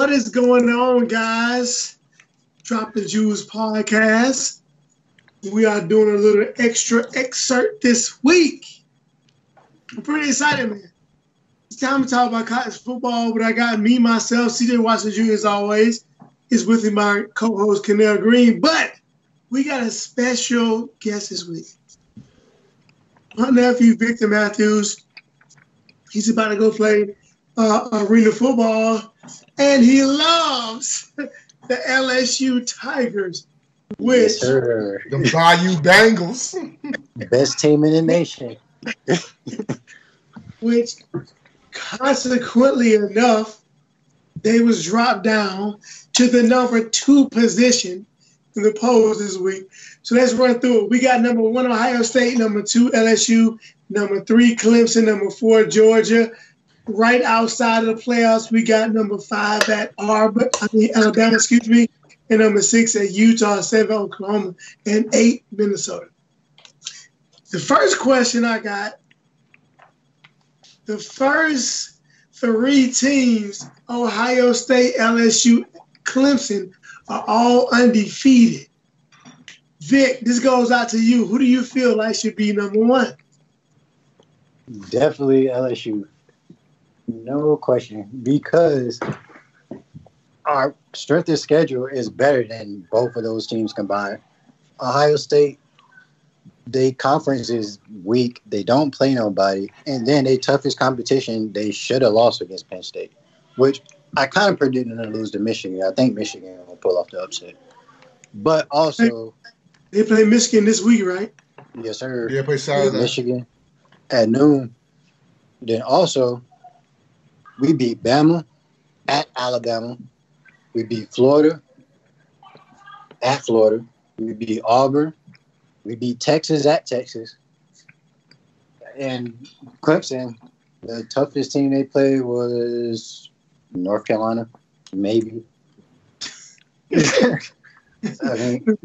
What is going on, guys? Dropping Jewels podcast. We are doing a little extra excerpt this week. I'm pretty excited, man. It's time to talk about college football, but I got me, myself, CJ Watson Jr. as always, is with me, my co-host, Canal Green. But we got a special guest this week. My nephew, Victor Matthews, he's about to go play uh, arena football, and he loves the LSU Tigers, which Yes, sir. The Bayou Bengals. Best team in the nation. which consequently enough, they was dropped down to the number two position in the polls this week. So let's run through it. We got number one Ohio State, number two LSU, number three Clemson, number four Georgia. Right outside of the playoffs, we got number five at Arbor, I mean Alabama, excuse me, and number six at Utah, seven Oklahoma, and eight Minnesota. The first question I got the first three teams, Ohio State, LSU, Clemson, are all undefeated. Vic, this goes out to you. Who do you feel like should be number one? Definitely LSU. No question. Because our strength of schedule is better than both of those teams combined. Ohio State, they conference is weak. They don't play nobody. And then their toughest competition, they should have lost against Penn State, which I kind of predicted them to lose to Michigan. I think Michigan will pull off the upset. But also, They play Michigan this week, right? yes, sir. Yeah, play Saturday. Michigan at noon. Then also, we beat Bama at Alabama. We beat Florida at Florida. We beat Auburn. We beat Texas at Texas. And Clemson, the toughest team they played was North Carolina, maybe. I mean,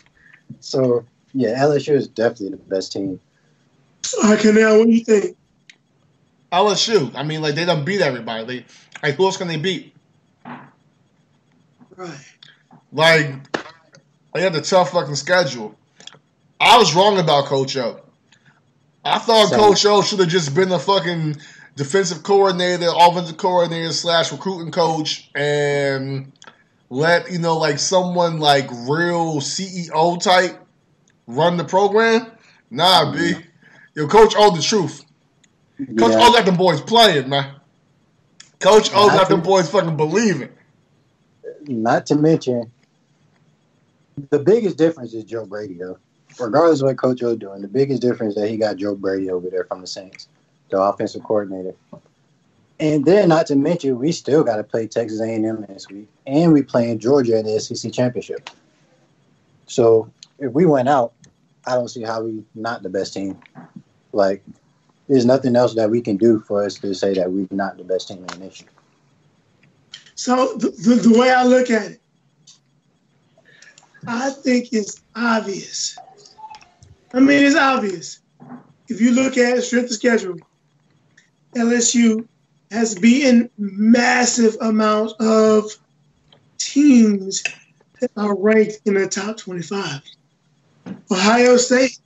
so yeah, LSU is definitely the best team. Right, Canal, what do you think? LSU. I mean, like they don't beat everybody. They, like who else can they beat? Right. Like they had a tough fucking schedule. I was wrong about Coach O. I thought Same. Coach O should have just been the fucking defensive coordinator, offensive coordinator slash recruiting coach, and let you know like someone like real CEO type run the program. Nah, B. Mm-hmm. Yo, Coach O, the truth. Coach Yeah. O got them boys playing, man. Coach O got them boys fucking believing. Not to mention, the biggest difference is Joe Brady, though. Regardless of what Coach O doing, the biggest difference is that he got Joe Brady over there from the Saints, the offensive coordinator. And then, not to mention, we still got to play Texas A&M this week, and we playing Georgia in the SEC championship. So if we went out, I don't see how we not the best team. Like, there's nothing else that we can do for us to say that we're not the best team in the nation. So the, the, the way I look at it, I think it's obvious. I mean, it's obvious. If you look at strength of schedule, LSU has beaten massive amounts of teams that are ranked in the top 25. Ohio State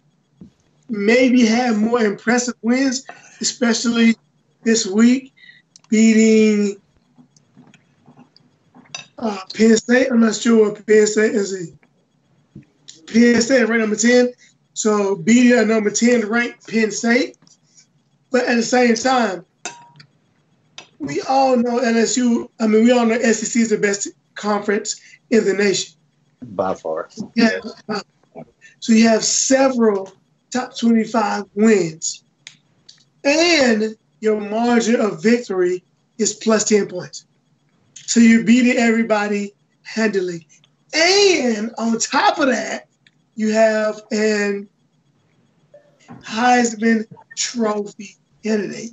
maybe had more impressive wins, especially this week, beating uh, Penn State. I'm not sure what Penn State is. A, Penn State ranked number 10. So beating a number 10 ranked Penn State. But at the same time, we all know LSU, I mean, we all know SEC is the best conference in the nation. By far. Yeah. So you have several top 25 wins. And your margin of victory is plus 10 points. So you're beating everybody handily. And on top of that, you have an Heisman Trophy candidate.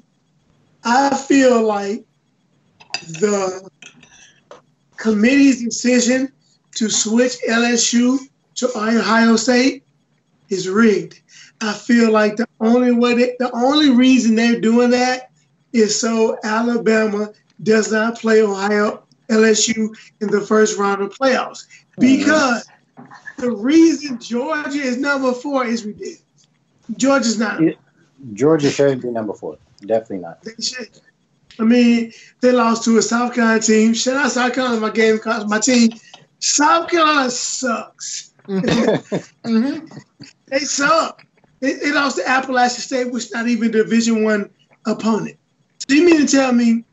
I feel like the committee's decision to switch LSU to Ohio State is rigged. I feel like the only way they, the only reason they're doing that is so Alabama does not play Ohio LSU in the first round of playoffs. Because the reason Georgia is number four is ridiculous. Georgia's not. Georgia shouldn't be number four. Definitely not. They should. I mean, they lost to a South Carolina team. Shout out South Carolina, my game, my team. South Carolina sucks. Mm-hmm. They suck. They, they lost to Appalachian State, which is not even a Division One opponent. So you mean to tell me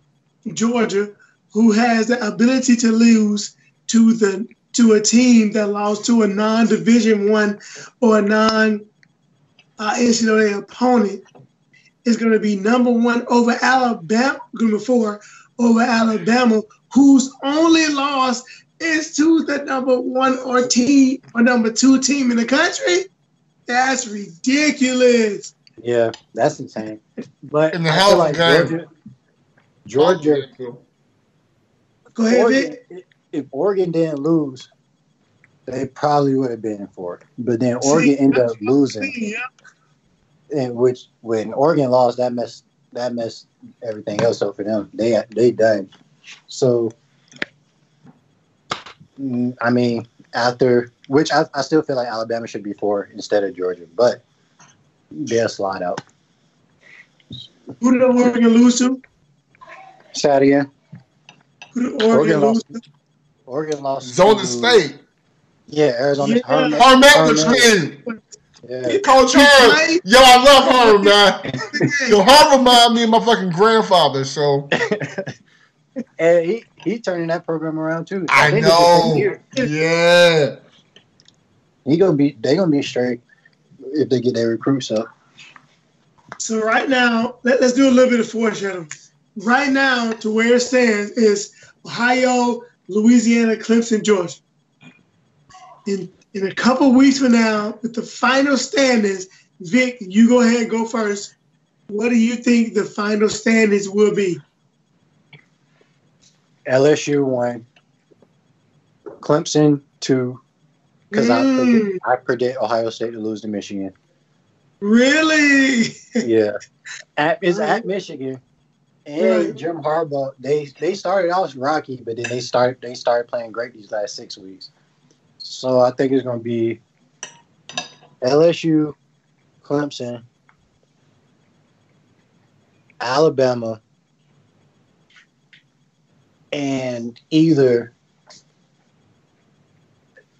Georgia, who has the ability to lose to the to a team that lost to a non-Division One or a non uh, opponent, is going to be number one over Alabama, number four over Alabama, whose only loss is to the number one or team or number two team in the country. That's ridiculous. Yeah, that's insane. But In the I hell feel of a game. Georgia, Georgia, Go ahead, Oregon, if Oregon didn't lose, they probably would have been in fourth. But then Oregon ended up losing, Yeah. and which when Oregon lost, that messed that messed everything else up for them. They they done. So, mm, I mean, after which I, I still feel like Alabama should be four instead of Georgia, but they'll slide out. Who did Oregon lose to? Say that again. Who did Oregon, Oregon lose lost. to? Oregon lost. Zona to- State. Yeah, Arizona. Yeah. Herman- Herm Herman. Edwards, Yeah. Coach He Herm. played? Yo, I love Herm, man. Yo, Herm remind me of my fucking grandfather, so And he he turning that program around too. I think it's the same know. Yeah. He gonna be they gonna be straight if they get their recruits up. So right now, let, us do a little bit of foreshadowing. Right now, to where it stands is Ohio, Louisiana, Clemson, Georgia. In in a couple weeks from now, with the final standings, Vic, you go ahead and go first. What do you think the final standings will be? LSU one, Clemson two, because I Mm. predict, I predict Ohio State to lose to Michigan. Really? Yeah, at it's at Michigan, and. Jim Harbaugh. They they started out rocky, but then they start they started playing great these last six weeks. So I think it's gonna be LSU, Clemson, Alabama, and either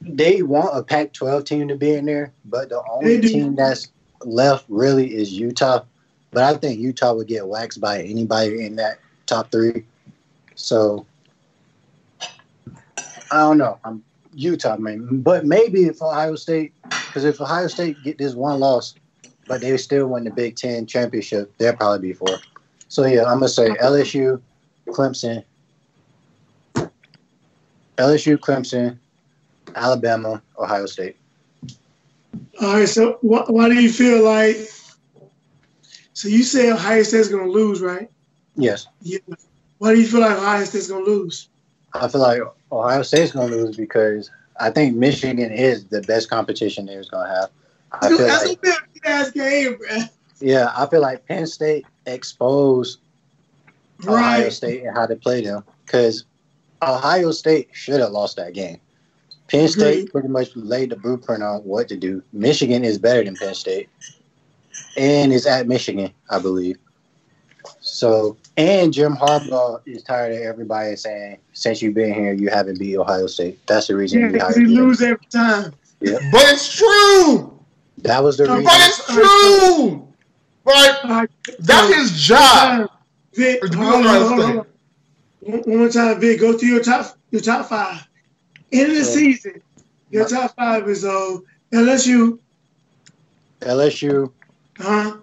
they want a Pac 12 team to be in there, but the only team that's left really is Utah. But I think Utah would get waxed by anybody in that top three. So I don't know. I'm Utah, man. But maybe if Ohio State, because if Ohio State get this one loss, but they still win the Big Ten championship, they'll probably be four. So yeah, I'm gonna say LSU, Clemson, LSU, Clemson, Alabama, Ohio State. All right. So wh- why do you feel like? So you say Ohio State's going to lose, right? Yes, Yeah. Why do you feel like Ohio State's going to lose? I feel like Ohio State's gonna lose because I think Michigan is the best competition they're gonna have. I feel That's like a big ass game, bro. yeah, I feel like Penn State exposed Ohio State and how to play them because Ohio State should have lost that game. Penn State Agreed. pretty much laid the blueprint on what to do. Michigan is better than Penn State, and it's at Michigan, I believe. So, and Jim Harbaugh is tired of everybody saying, "Since you've been here, you haven't beat Ohio State." That's the reason Yeah, he because hired he him. lose every time. But it's true. That was the But reason. But it's true. Right? That's his job. Vic, Or to be hold on, hold on, hold on. One, more time, Vic. Go through your top your top five. End of the So- season, your top five is uh, LSU, LSU, huh?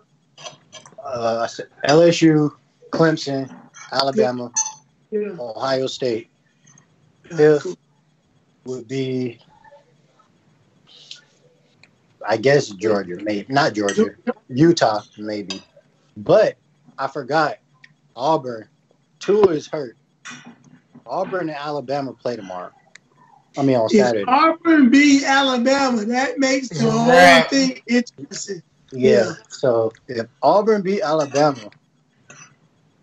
uh, LSU, Clemson, Alabama, Yeah. Ohio State. Fifth. cool. would be, I guess Georgia, maybe not Georgia, Utah, maybe. But I forgot Auburn. Two is hurt. Auburn and Alabama play tomorrow. I mean on Saturday. If Saturday. Auburn beat Alabama, that makes the whole thing interesting. Yeah. So if Auburn beat Alabama,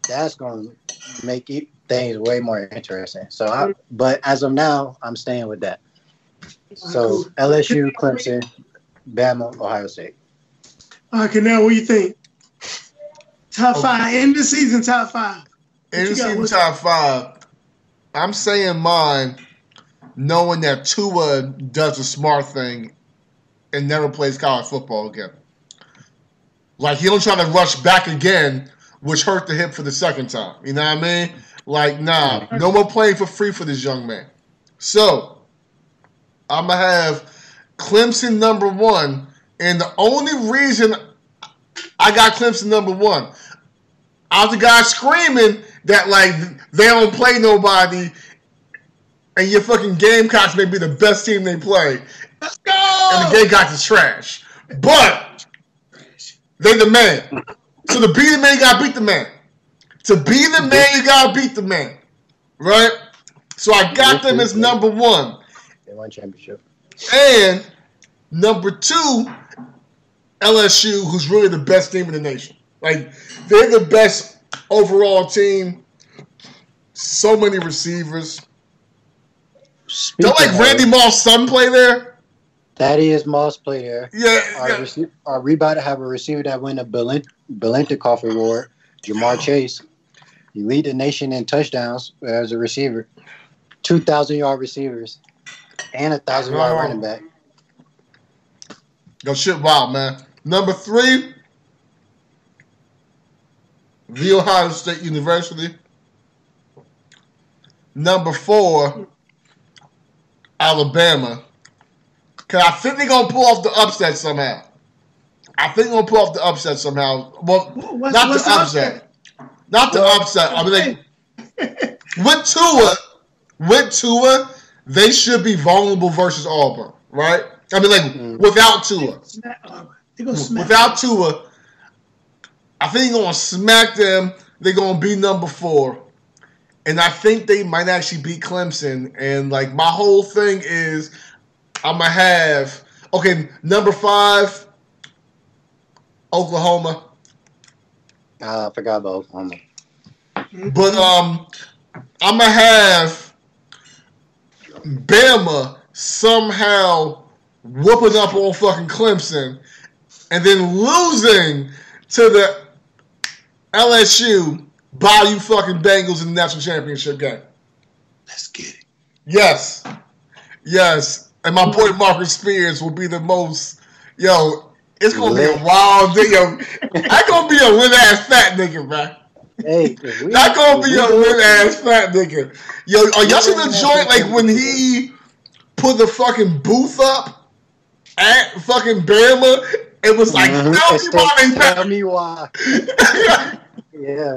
that's going to make it, things way more interesting. So, I, but as of now, I'm staying with that. So LSU, Clemson, Bama, Ohio State. All right, now what do you think? Top oh. five, end of season, top five. What In the season top five, I'm saying mine, knowing that Tua does a smart thing and never plays college football again. Like he don't try to rush back again, which hurt the hip for the second time. You know what I mean? Like, nah, no more playing for free for this young man. So I'm gonna have Clemson number one, and the only reason I got Clemson number one, I was the guy screaming that like they don't play nobody, and your fucking Gamecocks may be the best team they play, Let's go. and the Gamecocks is trash. But they the man. So to be the man, you gotta beat the man. To be the man, you gotta beat the man. Right? So I got them as number one. They won championship. And number two, LSU, who's really the best team in the nation. Like they're the best overall team. So many receivers. Speaking Don't like Randy Moss' son play there? Thaddeus Moss play there. Yeah, Our, yeah. rece- our to have a receiver that win a Belin- Biletnikoff Award, Ja'Marr Chase. He lead the nation in touchdowns as a receiver. 2,000 yard receivers and a 1,000 yard running back. Go shit wild, man. Number three, The Ohio State University. Number four, Alabama. Cause I think they're gonna pull off the upset somehow. I think they're gonna pull off the upset somehow. Well, What's, not what's the up upset. Not the Well, upset. I mean, like, with Tua, with Tua, they should be vulnerable versus Auburn, right? I mean, like Mhm. without Tua, Smack Auburn. Gonna without Tua, I think they're gonna smack them. They're gonna be number four, and I think they might actually beat Clemson. And like my whole thing is, I'm gonna have okay number five, Oklahoma. Uh, I forgot about Oklahoma. But um, I'm gonna have Bama somehow whooping up on fucking Clemson, and then losing to the LSU buy Bayou fucking Bengals in the national championship game. Let's get it. Yes, yes, and my boy Marcus Spears will be the most. Yo, it's gonna be a wild day. Yo, I gonna be a lit ass fat nigga, man. Hey, That gonna be a lit ass fat nigga. Yo, are y'all see the joint like when he put the fucking booth up at fucking Bama? It was like, Mhm. tell me why Tell me why. Yeah.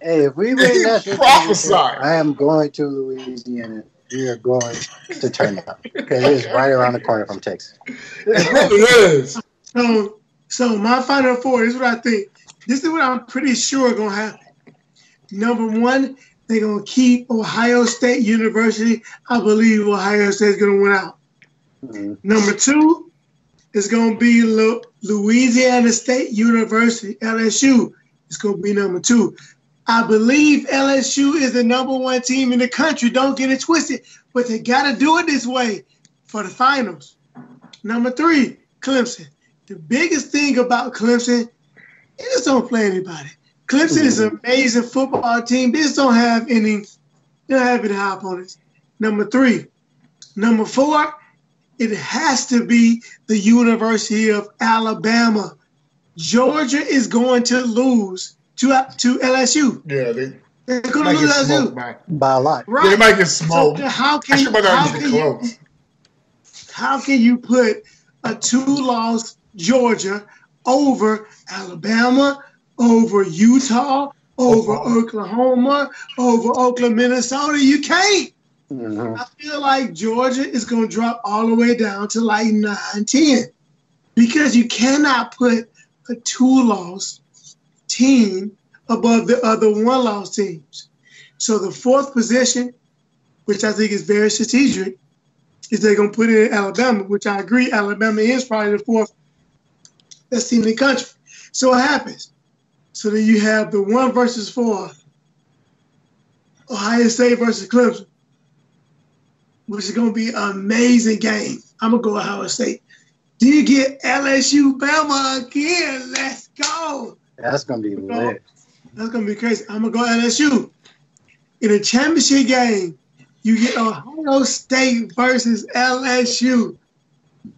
Hey, if we win national prophesied. championship, I am going to Louisiana. We are going to turn up because it's right around the corner from Texas. It really is. So, so my final four. Is what I think. This is what I'm pretty sure gonna happen. Number one, they're gonna keep Ohio State University. I believe Ohio State's gonna win out. Mhm. Number two is going to be Lu- Louisiana State University, LSU. It's going to be number two. I believe LSU is the number one team in the country. Don't get it twisted, but they got to do it this way for the finals. Number three, Clemson. The biggest thing about Clemson, they just don't play anybody. Clemson is an mm-hmm. amazing football team. They just don't have any, they don't have any high opponents. Number three. Number four, it has to be the University of Alabama. Georgia is going to lose to, to LSU. Yeah, they They're going to lose LSU. man. By a lot. Yeah, they might get So smoked. how can should might not how can be you how can you put a two-loss Georgia over Alabama, over Utah, over Oklahoma. Oklahoma, over Oklahoma, Minnesota? You can't. Mhm. I feel like Georgia is going to drop all the way down to like 9 10 because you cannot put a two loss team above the other one loss teams. So the fourth position, which I think is very strategic, is they're going to put it in Alabama, which I agree. Alabama is probably the fourth best team in the country. So what happens? So then you have the one versus four, Ohio State versus Clemson which is going to be an amazing game. I'm going to go Ohio State. Do you get LSU Bama again? Let's go. That's gonna be lit. That's to be crazy. I'm to go LSU. In a championship game, you get Ohio State versus LSU.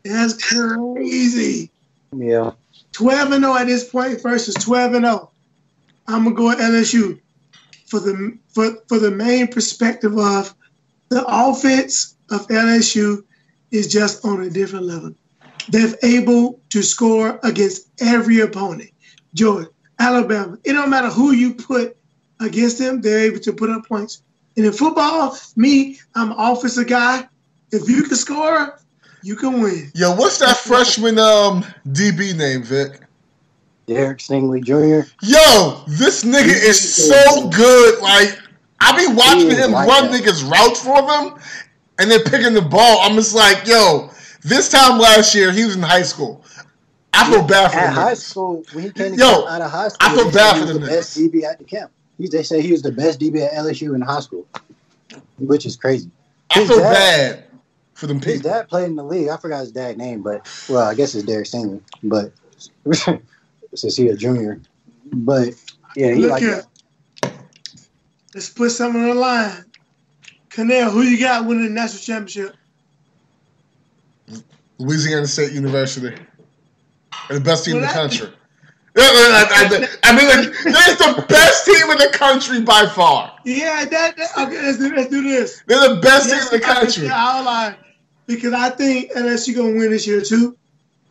That's crazy. Yeah. 12 and 0 at this point versus 12 and 0. I'm gonna go with LSU for the for, for the main perspective of the offense of LSU is just on a different level. They're able to score against every opponent. Georgia, Alabama. It don't matter who you put against them, they're able to put up points. And in football, me, I'm an offensive guy. If you can score, you can win. Yo, what's that freshman um DB name, Vic? Derek Stingley Jr. Yo, this nigga is so good. Like, I be watching He him like run that. niggas routes for them, and then picking the ball. I'm just like, yo, this time last year, he was in high school. I feel bad for At him. high school, when he came Yo, out of high school, I feel bad said he for was them the best. DB at the camp. He, they say he was the best DB at LSU in high school, which is crazy. I his feel dad- bad for them His dad played in the league. I forgot his dad's name, but well, I guess it's Derek Stingley. But since he a junior, but yeah, he Look like here. that. Let's put something on the line. Canel, who you got winning the national championship? Louisiana State University. They're the best team in the country. I, mean, like, they're the best team in the country by far. Yeah, that, that okay, let's do, let's do this. They're the best Yes, team in the country. I'll lie. Because I think LSU gonna win this year too.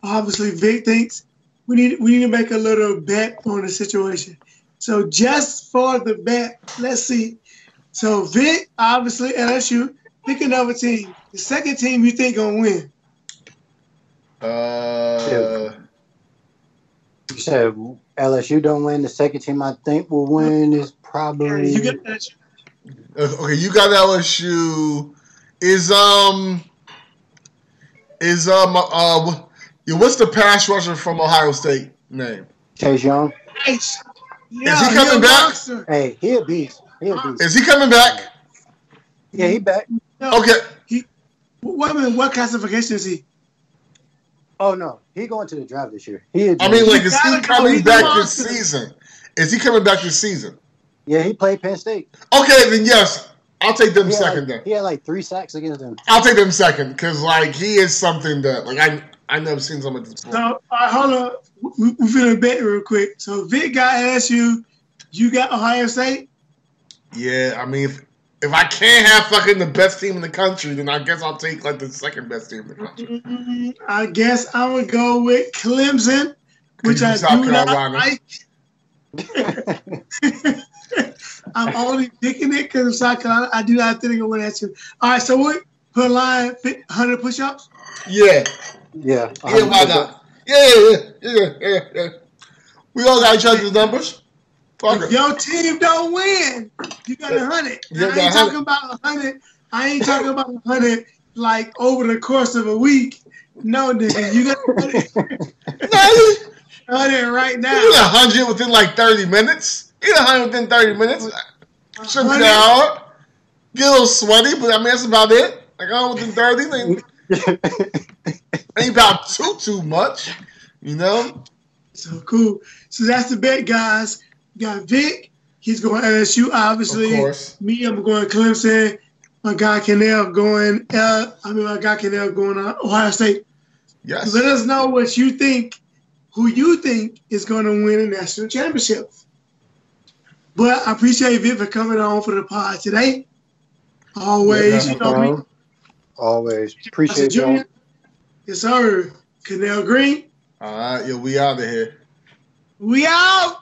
Obviously, Vic thinks we need we need to make a little bet on the situation. So just for the bet, let's see. So Vic, obviously LSU, pick another team. The second team you think gonna win. Uh, You said LSU don't win. The second team I think will win is probably You get LSU. okay, you got LSU. Is um is um uh what's the pass rusher from Ohio State name? Chase Young. Nice. he Yeah, coming he a back? monster. Hey, he a beast. He a beast. Is he coming back? Yeah, he back. No, Okay, What, what, what classification is he? Oh no, he going to the draft this year. He. a I mean, like, is he gotta go. coming He's back this season? Is he coming back this season? yeah, he played Penn State. Okay, then yes, I'll take them He second. like, Then he had like three sacks against them. I'll take them second because like he is something that like I I never seen something like this before. So, all right, hold on. We, we finna bet real quick. So, Vic got LSU. You you got Ohio State. Yeah, I mean, if, if I can't have fucking the best team in the country, then I guess I'll take like the second best team in the country. Mm, I guess I would go with Clemson, which I South do not Carolina. like. I'm only picking it because of South Carolina. I do not think they're gonna win that too. All right, so what? Put a line, 100 push-ups. Yeah, yeah. yeah, why not? Yeah, yeah, yeah, yeah, yeah. We all got each other's numbers. Fuck If your team don't win, you got a hundred. You I ain't 100. talking about a hundred. I ain't talking about a hundred like over the course of a week. No, nigga, you got a you hundred right you now. get a hundred within like thirty minutes. You get a hundred within thirty minutes. Shouldn't be 100. that. Get a little sweaty, but I mean that's about it. Like hundred within thirty, ain't, ain't about too too much. You know? So cool. So that's the bet, guys. Got Vic. He's going LSU, obviously. Of course. Me, I'm going Clemson. My guy Kennell going. Uh, I mean, my guy Kennell going uh, Ohio State. Yes. Let us know what you think, who you think is going to win the national championship. But I appreciate Vic for coming on for the pod today. Always, Yeah, you know, we, Always a appreciate y'all. junior. Yes, sir. Canal Green. All right, yo, we out of here. We out.